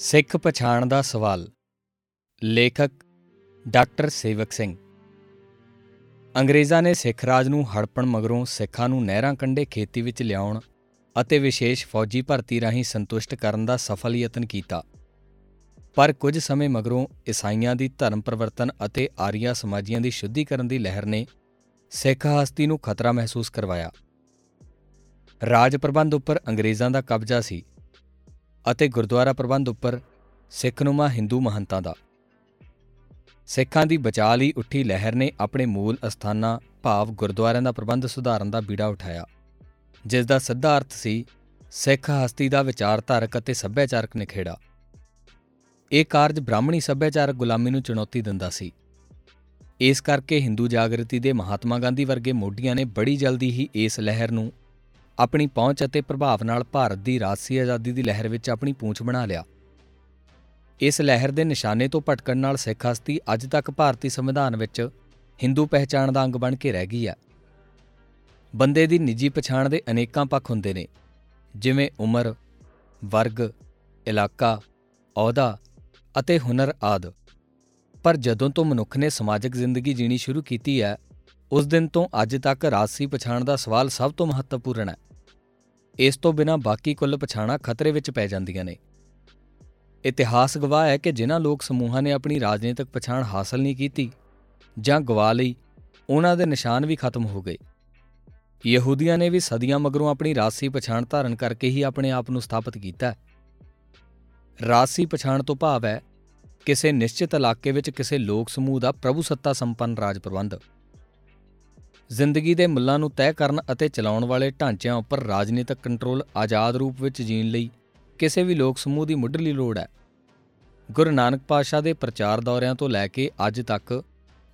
ਸਿੱਖ ਪਛਾਣ ਦਾ ਸਵਾਲ। ਲੇਖਕ ਡਾਕਟਰ ਸੇਵਕ ਸਿੰਘ। ਅੰਗਰੇਜ਼ਾਂ ਨੇ ਸਿੱਖ ਰਾਜ ਨੂੰ ਹੜਪਣ ਮਗਰੋਂ ਸਿੱਖਾਂ ਨੂੰ ਨਹਿਰਾਂ ਕੰਢੇ ਖੇਤੀ ਵਿੱਚ ਲਿਆਉਣ ਅਤੇ ਵਿਸ਼ੇਸ਼ ਫੌਜੀ ਭਰਤੀ ਰਾਹੀਂ ਸੰਤੁਸ਼ਟ ਕਰਨ ਦਾ ਸਫਲ ਯਤਨ ਕੀਤਾ। ਪਰ ਕੁਝ ਸਮੇਂ ਮਗਰੋਂ ਈਸਾਈਆਂ ਦੀ ਧਰਮ ਪਰਿਵਰਤਨ ਅਤੇ ਆਰੀਆ ਸਮਾਜੀਆਂ ਦੀ ਸ਼ੁੱਧੀਕਰਨ ਦੀ ਲਹਿਰ ਨੇ ਸਿੱਖ ਹਸਤੀ ਨੂੰ ਖਤਰਾ ਮਹਿਸੂਸ ਕਰਵਾਇਆ। ਰਾਜ ਪ੍ਰਬੰਧ ਉੱਪਰ ਅੰਗਰੇਜ਼ਾਂ ਦਾ ਕਬਜ਼ਾ ਸੀ। ਅਤੇ ਗੁਰਦੁਆਰਾ ਪ੍ਰਬੰਧ ਉੱਪਰ ਸਿੱਖਨੁਮਾ ਹਿੰਦੂ ਮਹੰਤਾਂ ਦਾ। ਸਿੱਖਾਂ ਦੀ ਬਚਾਅ ਲਈ ਉੱਠੀ ਲਹਿਰ ਨੇ ਆਪਣੇ ਮੂਲ ਅਸਥਾਨਾਂ ਭਾਵ ਗੁਰਦੁਆਰਿਆਂ ਦਾ ਪ੍ਰਬੰਧ ਸੁਧਾਰਨ ਦਾ ਬੀੜਾ ਉਠਾਇਆ, ਜਿਸ ਦਾ ਸਿੱਧਾ ਅਰਥ ਸੀ ਸਿੱਖ ਹਸਤੀ ਦਾ ਵਿਚਾਰਧਾਰਕ ਅਤੇ ਸੱਭਿਆਚਾਰਕ ਨਿਖੇੜਾ। ਇਹ ਕਾਰਜ ਬ੍ਰਾਹਮਣੀ ਸੱਭਿਆਚਾਰਕ ਗੁਲਾਮੀ ਨੂੰ ਚੁਣੌਤੀ ਦਿੰਦਾ ਸੀ। ਇਸ ਕਰਕੇ ਹਿੰਦੂ ਜਾਗਰਤੀ ਦੇ ਮਹਾਤਮਾ ਗਾਂਧੀ ਵਰਗੇ ਮੋਢੀਆਂ ਨੇ ਬੜੀ ਜਲਦੀ ਹੀ ਇਸ ਲਹਿਰ ਨੂੰ ਆਪਣੀ ਪਹੁੰਚ ਅਤੇ ਪ੍ਰਭਾਵ ਨਾਲ ਭਾਰਤ ਦੀ ਰਾਜਸੀ ਆਜ਼ਾਦੀ ਦੀ ਲਹਿਰ ਵਿੱਚ ਆਪਣੀ ਪੂੰਛ ਬਣਾ ਲਿਆ। ਇਸ ਲਹਿਰ ਦੇ ਨਿਸ਼ਾਨੇ ਤੋਂ ਭਟਕਣ ਨਾਲ ਸਿੱਖ ਹਸਤੀ ਅੱਜ ਤੱਕ ਭਾਰਤੀ ਸੰਵਿਧਾਨ ਵਿੱਚ ਹਿੰਦੂ ਪਹਿਚਾਣ ਦਾ ਅੰਗ ਬਣ ਕੇ ਰਹਿ ਗਈ ਹੈ। ਬੰਦੇ ਦੀ ਨਿੱਜੀ ਪਛਾਣ ਦੇ ਅਨੇਕਾਂ ਪੱਖ ਹੁੰਦੇ ਨੇ, ਜਿਵੇਂ ਉਮਰ, ਵਰਗ, ਇਲਾਕਾ, ਅਹੁਦਾ ਅਤੇ ਹੁਨਰ ਆਦ। ਪਰ ਜਦੋਂ ਤੋਂ ਮਨੁੱਖ ਨੇ ਸਮਾਜਿਕ ਜ਼ਿੰਦਗੀ ਜੀਣੀ ਸ਼ੁਰੂ ਕੀਤੀ ਹੈ, ਉਸ ਦਿਨ ਤੋਂ ਅੱਜ ਤੱਕ ਰਾਜਸੀ ਪਛਾਣ ਦਾ ਸਵਾਲ ਸਭ ਤੋਂ ਮਹੱਤਵਪੂਰਨ ਹੈ। ਇਸ ਤੋਂ ਬਿਨਾਂ ਬਾਕੀ ਕੁੱਲ ਪਛਾਣਾਂ ਖਤਰੇ ਵਿੱਚ ਪੈ ਜਾਂਦੀਆਂ ਨੇ। ਇਤਿਹਾਸ ਗਵਾਹ ਹੈ ਕਿ ਜਿਨ੍ਹਾਂ ਲੋਕ ਸਮੂਹਾਂ ਨੇ ਆਪਣੀ ਰਾਜਨੀਤਿਕ ਪਛਾਣ ਹਾਸਲ ਨਹੀਂ ਕੀਤੀ ਜਾਂ ਗਵਾ ਲਈ, ਉਹਨਾਂ ਦੇ ਨਿਸ਼ਾਨ ਵੀ ਖਤਮ ਹੋ ਗਏ। ਯਹੂਦੀਆਂ ਨੇ ਵੀ ਸਦੀਆਂ ਮਗਰੋਂ ਆਪਣੀ ਰਾਜਸੀ ਪਛਾਣ ਧਾਰਨ ਕਰਕੇ ਹੀ ਆਪਣੇ ਆਪ ਨੂੰ ਸਥਾਪਿਤ ਕੀਤਾ। ਰਾਜਸੀ ਪਛਾਣ ਤੋਂ ਭਾਵ ਹੈ ਕਿਸੇ ਨਿਸ਼ਚਿਤ ਇਲਾਕੇ ਵਿੱਚ ਕਿਸੇ ਲੋਕ ਸਮੂਹ ਦਾ ਪ੍ਰਭੂ ਸੱਤਾ ਸੰਪੰਨ ਰਾਜ ਪ੍ਰਬੰਧ। ਜ਼ਿੰਦਗੀ ਦੇ ਮੁੱਲਾਂ ਨੂੰ ਤੈਅ ਕਰਨ ਅਤੇ ਚਲਾਉਣ ਵਾਲੇ ਢਾਂਚਿਆਂ ਉੱਪਰ ਰਾਜਨੀਤਿਕ ਕੰਟਰੋਲ ਆਜ਼ਾਦ ਰੂਪ ਵਿੱਚ ਜੀਣ ਲਈ ਕਿਸੇ ਵੀ ਲੋਕ ਸਮੂਹ ਦੀ ਮੁੱਢਲੀ ਲੋੜ ਹੈ। ਗੁਰੂ ਨਾਨਕ ਪਾਤਸ਼ਾਹ ਦੇ ਪ੍ਰਚਾਰ ਦੌਰਿਆਂ ਤੋਂ ਲੈ ਕੇ ਅੱਜ ਤੱਕ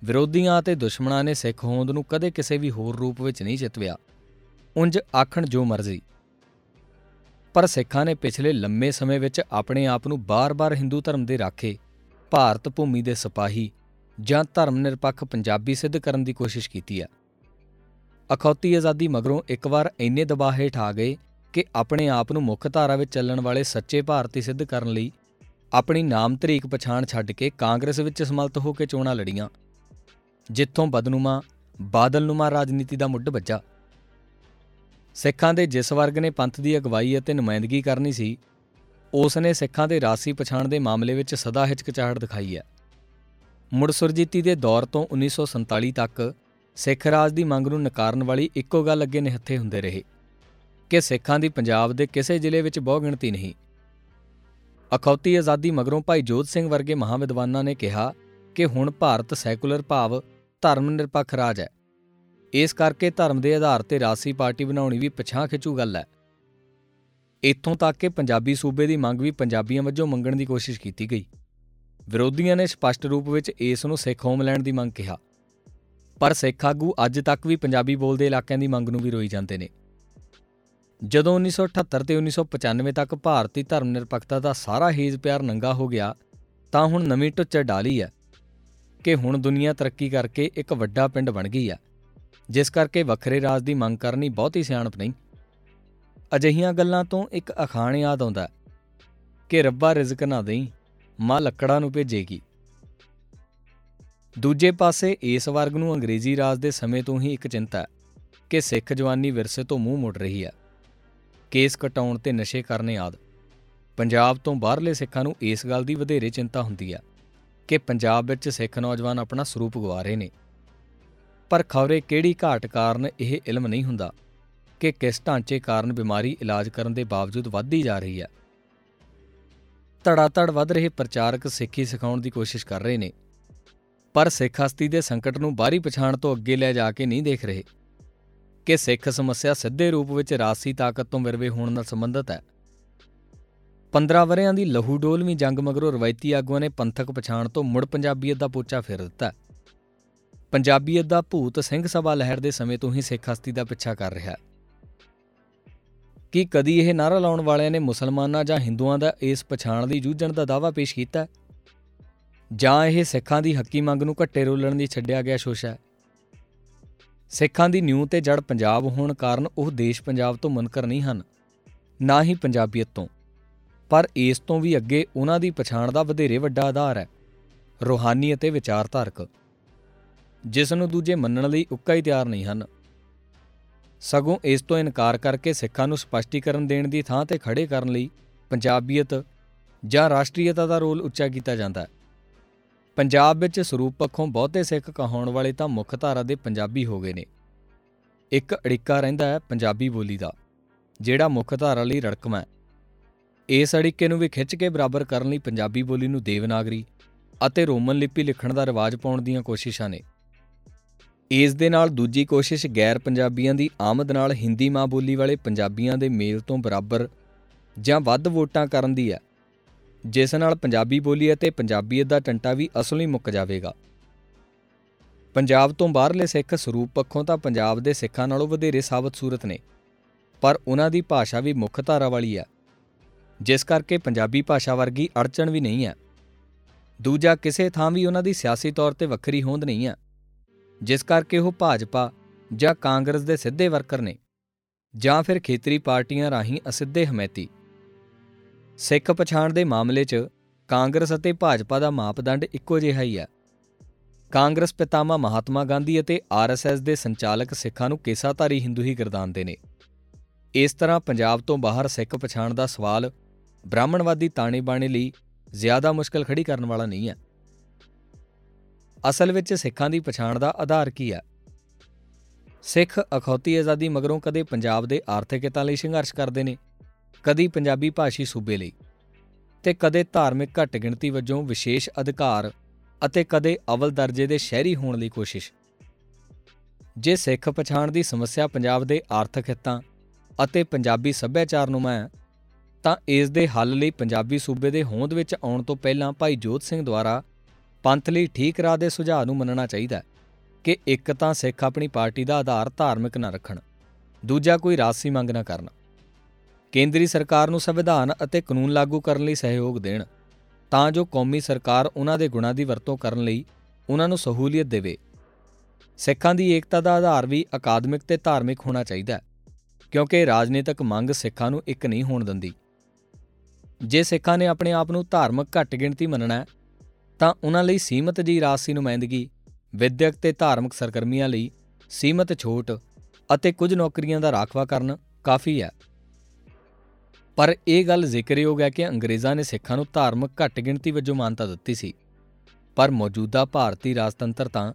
ਵਿਰੋਧੀਆਂ ਅਤੇ ਦੁਸ਼ਮਣਾਂ ਨੇ ਸਿੱਖ ਹੋਂਦ ਨੂੰ ਕਦੇ ਕਿਸੇ ਵੀ ਹੋਰ ਰੂਪ ਵਿੱਚ ਨਹੀਂ ਜਿੱਤਿਆ। ਉੰਜ ਆਖਣ ਜੋ ਮਰਜ਼ੀ। ਪਰ ਸਿੱਖਾਂ ਨੇ ਪਿਛਲੇ ਲੰਮੇ ਸਮੇਂ ਵਿੱਚ ਆਪਣੇ ਆਪ ਨੂੰ ਬਾਰ-ਬਾਰ ਹਿੰਦੂ ਧਰਮ ਦੇ ਰਾਖੇ, ਭਾਰਤ ਭੂਮੀ ਦੇ ਸਿਪਾਹੀ ਜਾਂ ਧਰਮ ਨਿਰਪੱਖ ਪੰਜਾਬੀ ਸਿੱਧ ਕਰਨ ਦੀ ਕੋਸ਼ਿਸ਼ ਕੀਤੀ ਹੈ। ਅਖੌਤੀ ਆਜ਼ਾਦੀ ਮਗਰੋਂ ਇੱਕ ਵਾਰ ਇੰਨੇ ਦਬਾਅ ਹੇਠ ਆ ਗਏ ਕਿ ਆਪਣੇ ਆਪ ਨੂੰ ਮੁੱਖ ਧਾਰਾ ਵਿੱਚ ਚੱਲਣ ਵਾਲੇ ਸੱਚੇ ਭਾਰਤੀ ਸਿੱਧ ਕਰਨ ਲਈ ਆਪਣੀ ਨਾਮ ਤਰੀਕ ਪਛਾਣ ਛੱਡ ਕੇ ਕਾਂਗਰਸ ਵਿੱਚ ਸਮਲਤ ਹੋ ਕੇ ਚੋਣਾਂ ਲੜੀਆਂ। ਜਿੱਥੋਂ ਬਦਨੁਮਾ, ਬਾਦਲਨੁਮਾ ਰਾਜਨੀਤੀ ਦਾ ਮੁੱਢ ਵੱਜਾ। ਸਿੱਖਾਂ ਦੇ ਜਿਸ ਵਰਗ ਨੇ ਪੰਥ ਦੀ ਅਗਵਾਈ ਅਤੇ ਨੁਮਾਇੰਦਗੀ ਕਰਨੀ ਸੀ ਉਸ ਨੇ ਸਿੱਖਾਂ ਦੇ ਰਾਸੀ ਪਛਾਣ ਦੇ ਮਾਮਲੇ ਵਿੱਚ ਸਦਾ ਹਿਚਕਚਾਹਟ ਦਿਖਾਈ ਹੈ। ਮੁੜ ਸੁਰਜੀਤੀ ਦੇ ਦੌਰ ਤੋਂ 1947 ਤੱਕ ਸਿੱਖ ਰਾਜ ਦੀ ਮੰਗ ਨੂੰ ਨਕਾਰਨ ਵਾਲੀ ਇੱਕੋ ਗੱਲ ਅੱਗੇ ਨਿਹੱਥੇ ਹੁੰਦੇ ਰਹੇ ਕਿ ਸਿੱਖਾਂ ਦੀ ਪੰਜਾਬ ਦੇ ਕਿਸੇ ਜ਼ਿਲ੍ਹੇ ਵਿੱਚ ਬਹੁ ਗਿਣਤੀ ਨਹੀਂ। ਅਖੌਤੀ ਆਜ਼ਾਦੀ ਮਗਰੋਂ ਭਾਈ ਜੋਧ ਸਿੰਘ ਵਰਗੇ ਮਹਾਵਿਦਵਾਨਾਂ ਨੇ ਕਿਹਾ ਕਿ ਹੁਣ ਭਾਰਤ ਸੈਕੂਲਰ ਭਾਵ ਧਰਮ ਨਿਰਪੱਖ ਰਾਜ ਹੈ। ਇਸ ਕਰਕੇ ਧਰਮ ਦੇ ਆਧਾਰ ਤੇ ਰਾਸੀ ਪਾਰਟੀ ਬਣਾਉਣੀ ਵੀ ਪਛਾਂ ਖਿੱਚੂ ਗੱਲ ਹੈ। ਇੱਥੋਂ ਤੱਕ ਕਿ ਪੰਜਾਬੀ ਸੂਬੇ ਦੀ ਮੰਗ ਵੀ ਪੰਜਾਬੀਆਂ ਵੱਜੋਂ ਮੰਗਣ ਦੀ ਕੋਸ਼ਿਸ਼ ਕੀਤੀ ਗਈ। ਵਿਰੋਧੀਆਂ ਨੇ ਸਪਸ਼ਟ ਰੂਪ ਵਿੱਚ ਇਸ ਨੂੰ ਸਿੱਖ ਹੋਮਲੈਂਡ ਦੀ ਮੰਗ ਕਿਹਾ। ਪਰ ਸਿੱਖ ਆਗੂ ਅੱਜ ਤੱਕ ਵੀ ਪੰਜਾਬੀ ਬੋਲਦੇ ਇਲਾਕਿਆਂ ਦੀ ਮੰਗ ਨੂੰ ਵੀ ਰੋਈ ਜਾਂਦੇ ਨੇ। ਜਦੋਂ 1978 ਤੇ 1995 ਤੱਕ ਭਾਰਤੀ ਧਰਮ ਨਿਰਪੱਖਤਾ ਦਾ ਸਾਰਾ ਹੇਜ਼ ਪਿਆਰ ਨੰਗਾ ਹੋ ਗਿਆ, ਤਾਂ ਹੁਣ ਨਵੀਂ ਟੁੱਚਰ ਡਾਲੀ ਹੈ ਕਿ ਹੁਣ ਦੁਨੀਆ ਤਰੱਕੀ ਕਰਕੇ ਇੱਕ ਵੱਡਾ ਪਿੰਡ ਬਣ ਗਈ ਹੈ, ਜਿਸ ਕਰਕੇ ਵੱਖਰੇ ਰਾਜ ਦੀ ਮੰਗ ਕਰਨੀ ਬਹੁਤੀ ਸਿਆਣਪ ਨਹੀਂ। ਅਜਿਹੀਆਂ ਗੱਲਾਂ ਤੋਂ ਇੱਕ ਅਖਾਣ ਯਾਦ ਆਉਂਦਾ ਕਿ ਰੱਬਾ ਰਿਜ਼ਕ ਨਾ ਦੇਈ, ਮਾਂ ਲੱਕੜਾਂ ਨੂੰ ਭੇਜੇਗੀ। ਦੂਜੇ ਪਾਸੇ ਇਸ ਵਰਗ ਨੂੰ ਅੰਗਰੇਜ਼ੀ ਰਾਜ ਦੇ ਸਮੇਂ ਤੋਂ ਹੀ ਇੱਕ ਚਿੰਤਾ ਹੈ ਕਿ ਸਿੱਖ ਜਵਾਨੀ ਵਿਰਸੇ ਤੋਂ ਮੂੰਹ ਮੁੜ ਰਹੀ ਹੈ। ਕੇਸ ਕਟਾਉਣ ਤੇ ਨਸ਼ੇ ਕਰਨੇ ਆਦ। ਪੰਜਾਬ ਤੋਂ ਬਾਹਰਲੇ ਸਿੱਖਾਂ ਨੂੰ ਇਸ ਗੱਲ ਦੀ ਵਧੇਰੇ ਚਿੰਤਾ ਹੁੰਦੀ ਹੈ ਕਿ ਪੰਜਾਬ ਵਿੱਚ ਸਿੱਖ ਨੌਜਵਾਨ ਆਪਣਾ ਸਰੂਪ ਗਵਾ ਰਹੇ ਨੇ। ਪਰ ਖੌਰੇ ਕਿਹੜੀ ਘਾਟ ਕਾਰਨ ਇਹ ਇਲਮ ਨਹੀਂ ਹੁੰਦਾ ਕਿ ਕਿਸ ਢਾਂਚੇ ਕਾਰਨ ਬਿਮਾਰੀ ਇਲਾਜ ਕਰਨ ਦੇ ਬਾਵਜੂਦ ਵੱਧਦੀ ਜਾ ਰਹੀ ਹੈ। ਧੜਾ-ਧੜ ਵੱਧ ਰਹੇ ਪ੍ਰਚਾਰਕ ਸਿੱਖੀ ਸਿਖਾਉਣ ਦੀ ਕੋਸ਼ਿਸ਼ ਕਰ ਰਹੇ ਨੇ। ਪਰ ਸਿੱਖ ਹਸਤੀ ਦੇ ਸੰਕਟ ਨੂੰ ਬਾਹਰੀ ਪਛਾਣ ਤੋਂ ਅੱਗੇ ਲੈ ਜਾ ਕੇ ਨਹੀਂ ਦੇਖ ਰਹੇ ਕਿ ਸਿੱਖ ਸਮੱਸਿਆ ਸਿੱਧੇ ਰੂਪ ਵਿੱਚ ਰਾਸੀ ਤਾਕਤ ਤੋਂ ਵਿਰਵੇ ਹੋਣ ਨਾਲ ਸੰਬੰਧਿਤ ਹੈ। 15 ਵਰਿਆਂ ਦੀ ਲਹੂ ਡੋਲਵੀਂ ਜੰਗ ਮਗਰੋਂ ਰਵਾਇਤੀ ਆਗੂਆਂ ਨੇ ਪੰਥਕ ਪਛਾਣ ਤੋਂ ਮੁੜ ਪੰਜਾਬੀਅਤ ਦਾ ਪੋਚਾ ਫੇਰ ਦਿੱਤਾ। ਪੰਜਾਬੀਅਤ ਦਾ ਭੂਤ ਸਿੰਘ ਸਭਾ ਲਹਿਰ ਦੇ ਸਮੇਂ ਤੋਂ ਹੀ ਸਿੱਖ ਹਸਤੀ ਦਾ ਪਿੱਛਾ ਕਰ ਰਿਹਾ ਹੈ। ਕੀ ਕਦੀ ਇਹ ਨਾਰਾ ਲਾਉਣ ਵਾਲਿਆਂ ਨੇ ਮੁਸਲਮਾਨਾਂ ਜਾਂ ਹਿੰਦੂਆਂ ਦਾ ਇਸ ਪਛਾਣ ਦੀ ਜੂਝਣ ਦਾ ਦਾਅਵਾ ਪੇਸ਼ ਕੀਤਾ? ਜਾਂ ਇਹ ਸਿੱਖਾਂ ਦੀ ਹੱਕੀ ਮੰਗ ਨੂੰ ਘੱਟੇ ਰੋਲਣ ਦੀ ਛੱਡਿਆ ਗਿਆ ਸ਼ੋਸ਼ਾ ਹੈ। ਸਿੱਖਾਂ ਦੀ ਨਿਊ ਤੇ ਜੜ ਪੰਜਾਬ ਹੋਣ ਕਾਰਨ ਉਹ ਦੇਸ਼ ਪੰਜਾਬ ਤੋਂ ਮੁਨਕਰ ਨਹੀਂ ਹਨ, ਨਾ ਹੀ ਪੰਜਾਬੀਅਤ ਤੋਂ। ਪਰ ਇਸ ਤੋਂ ਵੀ ਅੱਗੇ ਉਹਨਾਂ ਦੀ ਪਛਾਣ ਦਾ ਵਧੇਰੇ ਵੱਡਾ ਆਧਾਰ ਹੈ, ਰੂਹਾਨੀ ਅਤੇ ਵਿਚਾਰਧਾਰਕ, ਜਿਸ ਨੂੰ ਦੂਜੇ ਮੰਨਣ ਲਈ ਉੱਕਾ ਹੀ ਤਿਆਰ ਨਹੀਂ ਹਨ। ਸਗੋਂ ਇਸ ਤੋਂ ਇਨਕਾਰ ਕਰਕੇ ਸਿੱਖਾਂ ਨੂੰ ਸਪਸ਼ਟੀਕਰਨ ਦੇਣ ਦੀ ਥਾਂ ਤੇ ਖੜੇ ਕਰਨ ਲਈ ਪੰਜਾਬੀਅਤ ਜਾਂ ਰਾਸ਼ਟਰੀਅਤਾ ਦਾ ਰੋਲ ਉੱਚਾ ਕੀਤਾ ਜਾਂਦਾ ਹੈ। ਪੰਜਾਬ ਵਿੱਚ ਸਰੂਪ ਪੱਖੋਂ ਬਹੁਤੇ ਸਿੱਖ ਕਹਾਉਣ ਵਾਲੇ ਤਾਂ ਮੁੱਖ ਧਾਰਾ ਦੇ ਪੰਜਾਬੀ ਹੋ ਗਏ ਨੇ। ਇੱਕ ਅੜਿੱਕਾ ਰਹਿੰਦਾ ਹੈ ਪੰਜਾਬੀ ਬੋਲੀ ਦਾ, ਜਿਹੜਾ ਮੁੱਖ ਧਾਰਾ ਲਈ ਰੜਕਮਾ ਹੈ। ਇਸ ਅੜਿੱਕੇ ਨੂੰ ਵੀ ਖਿੱਚ ਕੇ ਬਰਾਬਰ ਕਰਨ ਲਈ ਪੰਜਾਬੀ ਬੋਲੀ ਨੂੰ ਦੇਵਨਾਗਰੀ ਅਤੇ ਰੋਮਨ ਲਿਪੀ ਲਿਖਣ ਦਾ ਰਿਵਾਜ ਪਾਉਣ ਦੀਆਂ ਕੋਸ਼ਿਸ਼ਾਂ ਨੇ। ਇਸ ਦੇ ਨਾਲ ਦੂਜੀ ਕੋਸ਼ਿਸ਼ ਗੈਰ ਪੰਜਾਬੀਆਂ ਦੀ ਆਮਦ ਨਾਲ ਹਿੰਦੀ ਮਾਂ ਬੋਲੀ ਵਾਲੇ ਪੰਜਾਬੀਆਂ ਦੇ ਮੇਲ ਤੋਂ ਬਰਾਬਰ ਜਾਂ ਵੱਧ ਵੋਟਾਂ ਕਰਨ ਦੀ ਹੈ। ਜਿਸ ਨਾਲ ਪੰਜਾਬੀ ਬੋਲੀ ਅਤੇ ਪੰਜਾਬੀਅਤ ਦਾ ਟੰਟਾ ਵੀ ਅਸਲੀ ਮੁੱਕ ਜਾਵੇਗਾ। ਪੰਜਾਬ ਤੋਂ ਬਾਹਰਲੇ ਸਿੱਖ ਸਰੂਪ ਪੱਖੋਂ ਤਾਂ ਪੰਜਾਬ ਦੇ ਸਿੱਖਾਂ ਨਾਲੋਂ ਵਧੇਰੇ ਸਾਬਤ ਸੂਰਤ ਨੇ, ਪਰ ਉਹਨਾਂ ਦੀ ਭਾਸ਼ਾ ਵੀ ਮੁੱਖ ਧਾਰਾ ਵਾਲੀ ਹੈ, ਜਿਸ ਕਰਕੇ ਪੰਜਾਬੀ ਭਾਸ਼ਾ ਵਰਗੀ ਅੜਚਣ ਵੀ ਨਹੀਂ ਹੈ। ਦੂਜਾ ਕਿਸੇ ਥਾਂ ਵੀ ਉਹਨਾਂ ਦੀ ਸਿਆਸੀ ਤੌਰ ਤੇ ਵੱਖਰੀ ਹੋਂਦ ਨਹੀਂ ਹੈ, ਜਿਸ ਕਰਕੇ ਉਹ ਭਾਜਪਾ ਜਾਂ ਕਾਂਗਰਸ ਦੇ ਸਿੱਧੇ ਵਰਕਰ ਨੇ ਜਾਂ ਫਿਰ ਖੇਤਰੀ ਪਾਰਟੀਆਂ ਰਾਹੀਂ ਅਸਿੱਧੇ ਹਮੈਤੀ। ਸਿੱਖ ਪਛਾਣ ਦੇ ਮਾਮਲੇ 'ਚ ਕਾਂਗਰਸ ਅਤੇ ਭਾਜਪਾ ਦਾ ਮਾਪਦੰਡ ਇੱਕੋ ਜਿਹਾ ਹੀ ਹੈ। ਕਾਂਗਰਸ ਪਿਤਾਮਾ ਮਹਾਤਮਾ ਗਾਂਧੀ ਅਤੇ ਆਰਐਸਐਸ ਦੇ ਸੰਚਾਲਕ ਸਿੱਖਾਂ ਨੂੰ ਕੇਸਾਧਾਰੀ ਹਿੰਦੂ ਹੀ ਗਰਦਾਨਦੇ ਨੇ ਇਸ ਤਰ੍ਹਾਂ ਪੰਜਾਬ ਤੋਂ ਬਾਹਰ ਸਿੱਖ ਪਛਾਣ ਦਾ ਸਵਾਲ ਬ੍ਰਾਹਮਣਵਾਦੀ ਤਾਣੇ ਬਾਣੇ ਲਈ ਜ਼ਿਆਦਾ ਮੁਸ਼ਕਲ ਖੜੀ ਕਰਨ ਵਾਲਾ ਨਹੀਂ ਹੈ। ਅਸਲ ਵਿੱਚ ਸਿੱਖਾਂ ਦੀ ਪਛਾਣ ਦਾ ਆਧਾਰ ਕੀ ਹੈ? ਸਿੱਖ ਅਖੌਤੀ ਆਜ਼ਾਦੀ ਮਗਰੋਂ ਕਦੇ ਪੰਜਾਬ ਦੇ ਆਰਥਿਕ ਹਿੱਤਾਂ ਲਈ ਸੰਘਰਸ਼ ਕਰਦੇ ਨੇ। ਕਦੀ ਪੰਜਾਬੀ ਭਾਸ਼ੀ ਸੂਬੇ ਲਈ ਤੇ ਕਦੇ ਧਾਰਮਿਕ ਘੱਟ ਗਿਣਤੀ ਵਜੋਂ ਵਿਸ਼ੇਸ਼ ਅਧਿਕਾਰ ਅਤੇ ਕਦੇ ਅਵਲ ਦਰਜੇ ਦੇ ਸ਼ਹਿਰੀ ਹੋਣ ਲਈ ਕੋਸ਼ਿਸ਼। ਜੇ ਸਿੱਖ ਪਛਾਣ ਦੀ ਸਮੱਸਿਆ ਪੰਜਾਬ ਦੇ ਆਰਥਿਕ ਹਿੱਤਾਂ ਅਤੇ ਪੰਜਾਬੀ ਸੱਭਿਆਚਾਰ ਨੂੰ ਮੈਂ ਤਾਂ ਇਸ ਦੇ ਹੱਲ ਲਈ ਪੰਜਾਬੀ ਸੂਬੇ ਦੇ ਹੋਂਦ ਵਿੱਚ ਆਉਣ ਤੋਂ ਪਹਿਲਾਂ ਭਾਈ ਜੋਤ ਸਿੰਘ ਦੁਆਰਾ ਪੰਥ ਲਈ ਠੀਕ ਰਾਹ ਦੇ ਸੁਝਾਅ ਨੂੰ ਮੰਨਣਾ ਚਾਹੀਦਾ ਕਿ ਇੱਕ ਤਾਂ ਸਿੱਖ ਆਪਣੀ ਪਾਰਟੀ ਦਾ ਆਧਾਰ ਧਾਰਮਿਕ ਨਾ ਰੱਖਣ, ਦੂਜਾ ਕੋਈ ਰਾਜਸੀ ਮੰਗ ਨਾ ਕਰਨ। ਕੇਂਦਰੀ ਸਰਕਾਰ ਨੂੰ ਸੰਵਿਧਾਨ ਅਤੇ ਕਾਨੂੰਨ ਲਾਗੂ ਕਰਨ ਲਈ ਸਹਿਯੋਗ ਦੇਣ, ਤਾਂ ਜੋ ਕੌਮੀ ਸਰਕਾਰ ਉਹਨਾਂ ਦੇ ਗੁਣਾਂ ਦੀ ਵਰਤੋਂ ਕਰਨ ਲਈ ਉਹਨਾਂ ਨੂੰ ਸਹੂਲੀਅਤ ਦੇਵੇ। ਸਿੱਖਾਂ ਦੀ ਏਕਤਾ ਦਾ ਆਧਾਰ ਵੀ ਅਕਾਦਮਿਕ ਤੇ ਧਾਰਮਿਕ ਹੋਣਾ ਚਾਹੀਦਾ ਕਿਉਂਕਿ ਰਾਜਨੀਤਿਕ ਮੰਗ ਸਿੱਖਾਂ ਨੂੰ ਇੱਕ ਨਹੀਂ ਹੋਣ ਦਿੰਦੀ। ਜੇ ਸਿੱਖਾਂ ਨੇ ਆਪਣੇ ਆਪ ਨੂੰ ਧਾਰਮਿਕ ਘੱਟ ਗਿਣਤੀ ਮੰਨਣਾ ਹੈ, ਤਾਂ ਉਹਨਾਂ ਲਈ ਸੀਮਤ ਜੀ ਰਾਜਸੀ ਨੁਮਾਇੰਦਗੀ, ਵਿਦਿਅਕ ਤੇ ਧਾਰਮਿਕ ਸਰਗਰਮੀਆਂ ਲਈ ਸੀਮਤ ਛੋਟ ਅਤੇ ਕੁਝ ਨੌਕਰੀਆਂ ਦਾ ਰਾਖਵਾ ਕਰਨ ਕਾਫੀ ਹੈ। ਪਰ ਇਹ ਗੱਲ ਜ਼ਿਕਰਯੋਗ ਹੈ ਕਿ ਅੰਗਰੇਜ਼ਾਂ ਨੇ ਸਿੱਖਾਂ ਨੂੰ ਧਾਰਮਿਕ ਘੱਟ ਗਿਣਤੀ ਵਜੋਂ ਮਾਨਤਾ ਦਿੱਤੀ ਸੀ। ਪਰ ਮੌਜੂਦਾ ਭਾਰਤੀ ਰਾਜਤੰਤਰ ਤਾਂ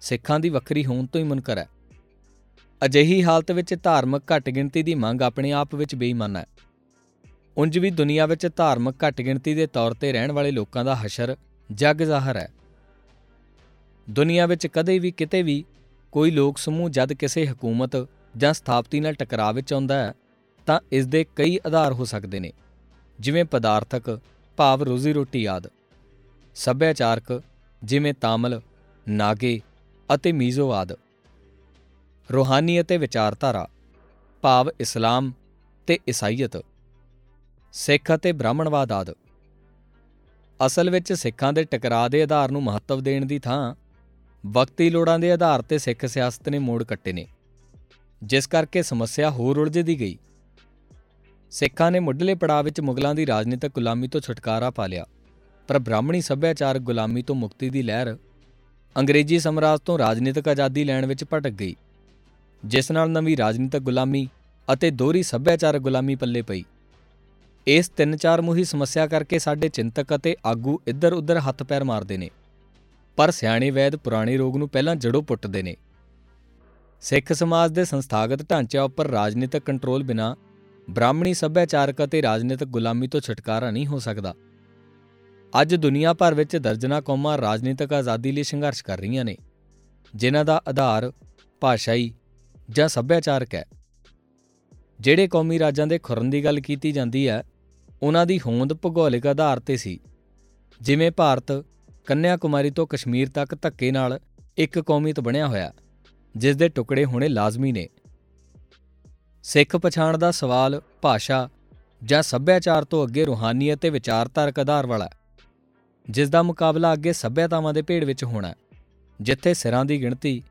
ਸਿੱਖਾਂ ਦੀ ਵੱਖਰੀ ਹੋਣ ਤੋਂ ਹੀ ਮੁਨਕਰ ਹੈ। ਅਜਿਹੀ ਹਾਲਤ ਵਿੱਚ ਧਾਰਮਿਕ ਘੱਟ ਗਿਣਤੀ ਦੀ ਮੰਗ ਆਪਣੇ ਆਪ ਵਿੱਚ ਬੇਈਮਾਨ ਹੈ। ਉਂਝ ਵੀ ਦੁਨੀਆ ਵਿੱਚ ਧਾਰਮਿਕ ਘੱਟ ਗਿਣਤੀ ਦੇ ਤੌਰ ਤੇ ਰਹਿਣ ਵਾਲੇ ਲੋਕਾਂ ਦਾ ਹਸ਼ਰ ਜਗ ਜ਼ਾਹਰ ਹੈ। ਦੁਨੀਆ ਵਿੱਚ ਕਦੇ ਵੀ ਕਿਤੇ ਵੀ ਕੋਈ ਲੋਕ ਸਮੂਹ ਜਦ ਕਿਸੇ ਹਕੂਮਤ ਜਾਂ ਸਥਾਪਤੀ ਨਾਲ ਟਕਰਾਅ ਵਿੱਚ ਆਉਂਦਾ ਹੈ ਤਾਂ ਇਸ ਦੇ ਕਈ ਆਧਾਰ ਹੋ ਸਕਦੇ ਨੇ, ਜਿਵੇਂ ਪਦਾਰਥਕ, ਭਾਵ ਰੋਜ਼ੀ ਰੋਟੀ ਆਦ। ਸੱਭਿਆਚਾਰਕ, ਜਿਵੇਂ ਤਾਮਲ, ਨਾਗੇ ਅਤੇ ਮੀਜ਼ੋ ਆਦ। ਰੋਹਾਨੀ ਅਤੇ ਵਿਚਾਰਧਾਰਾ, ਭਾਵ ਇਸਲਾਮ ਤੇ ਈਸਾਈਅਤ। ਸਿੱਖ ਅਤੇ ਬ੍ਰਾਹਮਣਵਾਦ ਆਦ। ਅਸਲ ਵਿੱਚ ਸਿੱਖਾਂ ਦੇ ਟਕਰਾਅ ਦੇ ਆਧਾਰ ਨੂੰ ਮਹੱਤਵ ਦੇਣ ਦੀ ਥਾਂ ਵਕਤੀ ਲੋੜਾਂ ਦੇ ਆਧਾਰ ਤੇ ਸਿੱਖ ਸਿਆਸਤ ਨੇ ਮੋੜ ਕੱਟੇ ਨੇ, ਜਿਸ ਕਰਕੇ ਸਮੱਸਿਆ ਹੋਰ ਉਲਝਦੀ ਗਈ। ਸਿੱਖਾਂ ਨੇ ਮੁੱਢਲੇ ਪੜਾਅ ਵਿੱਚ ਮੁਗਲਾਂ ਦੀ ਰਾਜਨੀਤਿਕ ਗੁਲਾਮੀ ਤੋਂ ਛੁਟਕਾਰਾ ਪਾ ਲਿਆ। ਪਰ ਬ੍ਰਾਹਮਣੀ ਸੱਭਿਆਚਾਰ ਗੁਲਾਮੀ ਤੋਂ ਮੁਕਤੀ ਦੀ ਲਹਿਰ ਅੰਗਰੇਜ਼ੀ ਸਮਰਾਜ ਤੋਂ ਰਾਜਨੀਤਿਕ ਆਜ਼ਾਦੀ ਲੈਣ ਵਿੱਚ ਭਟਕ ਗਈ। ਜਿਸ ਨਾਲ ਨਵੀਂ ਰਾਜਨੀਤਿਕ ਗੁਲਾਮੀ ਅਤੇ ਦੋਹਰੀ ਸੱਭਿਆਚਾਰਕ ਗੁਲਾਮੀ ਪੱਲੇ ਪਈ। ਇਸ ਤਿੰਨ ਚਾਰ ਮੂਹੀ ਸਮੱਸਿਆ ਕਰਕੇ ਸਾਡੇ ਚਿੰਤਕ ਅਤੇ ਆਗੂ ਇੱਧਰ-ਉੱਧਰ ਹੱਥ ਪੈਰ ਮਾਰਦੇ ਨੇ। ਪਰ ਸਿਆਣੇ ਵੈਦ ਪੁਰਾਣੇ ਰੋਗ ਨੂੰ ਪਹਿਲਾਂ ਜੜੋਂ ਪੁੱਟਦੇ ਨੇ। ਸਿੱਖ ਸਮਾਜ ਦੇ ਸੰਸਥਾਗਤ ਢਾਂਚਿਆਂ ਉੱਪਰ ਰਾਜਨੀਤਿਕ ਕੰਟਰੋਲ ਬਿਨਾ ਬ੍ਰਾਹਮਣੀ ਸੱਭਿਆਚਾਰਕ ਅਤੇ ਰਾਜਨੀਤਿਕ ਗੁਲਾਮੀ ਤੋਂ ਛੁਟਕਾਰਾ ਨਹੀਂ ਹੋ ਸਕਦਾ। ਅੱਜ ਦੁਨੀਆ ਭਰ ਵਿੱਚ ਦਰਜਨਾ ਕੌਮਾਂ ਰਾਜਨੀਤਿਕ ਆਜ਼ਾਦੀ ਲਈ ਸੰਘਰਸ਼ ਕਰ ਰਹੀਆਂ ਨੇ, ਜਿਨ੍ਹਾਂ ਦਾ ਆਧਾਰ ਭਾਸ਼ਾਈ ਜਾਂ ਸੱਭਿਆਚਾਰਕ ਹੈ। ਜਿਹੜੇ ਕੌਮੀ ਰਾਜਾਂ ਦੇ ਖੁਰਨ ਦੀ ਗੱਲ ਕੀਤੀ ਜਾਂਦੀ ਹੈ, ਉਹਨਾਂ ਦੀ ਹੋਂਦ ਭੂਗੋਲਿਕ ਆਧਾਰ ਤੇ ਸੀ। ਜਿਵੇਂ ਭਾਰਤ ਕੰਨਿਆ ਕੁਮਾਰੀ ਤੋਂ ਕਸ਼ਮੀਰ ਤੱਕ ਧੱਕੇ ਨਾਲ ਇੱਕ ਕੌਮੀਤ ਬਣਿਆ ਹੋਇਆ ਜਿਸ ਦੇ ਟੁਕੜੇ ਹੋਣੇ ਲਾਜ਼ਮੀ ਨੇ। ਸਿੱਖ ਪਛਾਣ ਦਾ ਸਵਾਲ, ਭਾਸ਼ਾ ਜਾਂ ਸੱਭਿਆਚਾਰ ਤੋਂ ਅੱਗੇ ਰੂਹਾਨੀਅਤ ਤੇ ਵਿਚਾਰਧਾਰਕ ਆਧਾਰ ਵਾਲਾ ਹੈ, ਜਿਸ ਦਾ ਮੁਕਾਬਲਾ ਅੱਗੇ ਸੱਭਿਆਤਾਵਾਂ ਦੇ ਭੇੜ ਵਿੱਚ ਹੋਣਾ ਜਿੱਥੇ ਸਿਰਾਂ ਦੀ ਗਿਣਤੀ,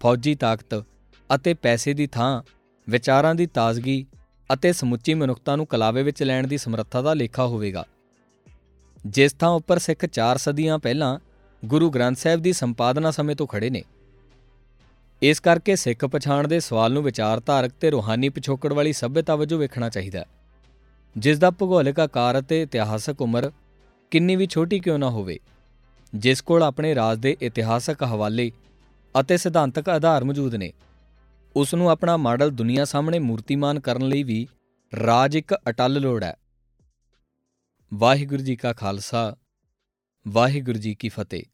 ਫੌਜੀ ਤਾਕਤ ਅਤੇ ਪੈਸੇ ਦੀ ਥਾਂ, ਵਿਚਾਰਾਂ ਦੀ ਤਾਜ਼ਗੀ ਅਤੇ ਸਮੁੱਚੀ ਮਨੁੱਖਤਾ ਨੂੰ ਕਲਾਵੇ ਵਿੱਚ ਲੈਣ ਦੀ ਸਮਰੱਥਾ ਦਾ ਲੇਖਾ ਹੋਵੇਗਾ। ਜਿਸ ਥਾਂ ਉੱਪਰ ਸਿੱਖ 4 ਸਦੀਆਂ ਪਹਿਲਾਂ ਗੁਰੂ ਗ੍ਰੰਥ ਸਾਹਿਬ ਦੀ ਸੰਪਾਦਨਾ ਸਮੇਂ ਤੋਂ ਖੜੇ ਨੇ ਇਸ ਕਰਕੇ ਸਿੱਖ ਪਛਾਣ ਦੇ ਸਵਾਲ ਨੂੰ ਵਿਚਾਰਧਾਰਕ ਤੇ ਰੂਹਾਨੀ ਪਿਛੋਕੜ ਵਾਲੀ ਸਭਿਅਤਾ ਵਜੋਂ ਵੇਖਣਾ ਚਾਹੀਦਾ ਹੈ। ਜਿਸ ਦਾ ਭੂਗੋਲਿਕ ਆਕਾਰ ਅਤੇ ਇਤਿਹਾਸਕ ਉਮਰ ਕਿੰਨੀ ਵੀ ਛੋਟੀ ਕਿਉਂ ਨਾ ਹੋਵੇ, ਜਿਸ ਕੋਲ ਆਪਣੇ ਰਾਜ ਦੇ ਇਤਿਹਾਸਕ ਹਵਾਲੇ ਅਤੇ ਸਿਧਾਂਤਕ ਆਧਾਰ ਮੌਜੂਦ ਨੇ, ਉਸ ਨੂੰ ਆਪਣਾ ਮਾਡਲ ਦੁਨੀਆ ਸਾਹਮਣੇ ਮੂਰਤੀਮਾਨ ਕਰਨ ਲਈ ਵੀ ਰਾਜ ਇੱਕ ਅਟੱਲ ਲੋੜ ਹੈ। ਵਾਹਿਗੁਰੂ ਜੀ ਕਾ ਖਾਲਸਾ, ਵਾਹਿਗੁਰੂ ਜੀ ਕੀ ਫਤਿਹ।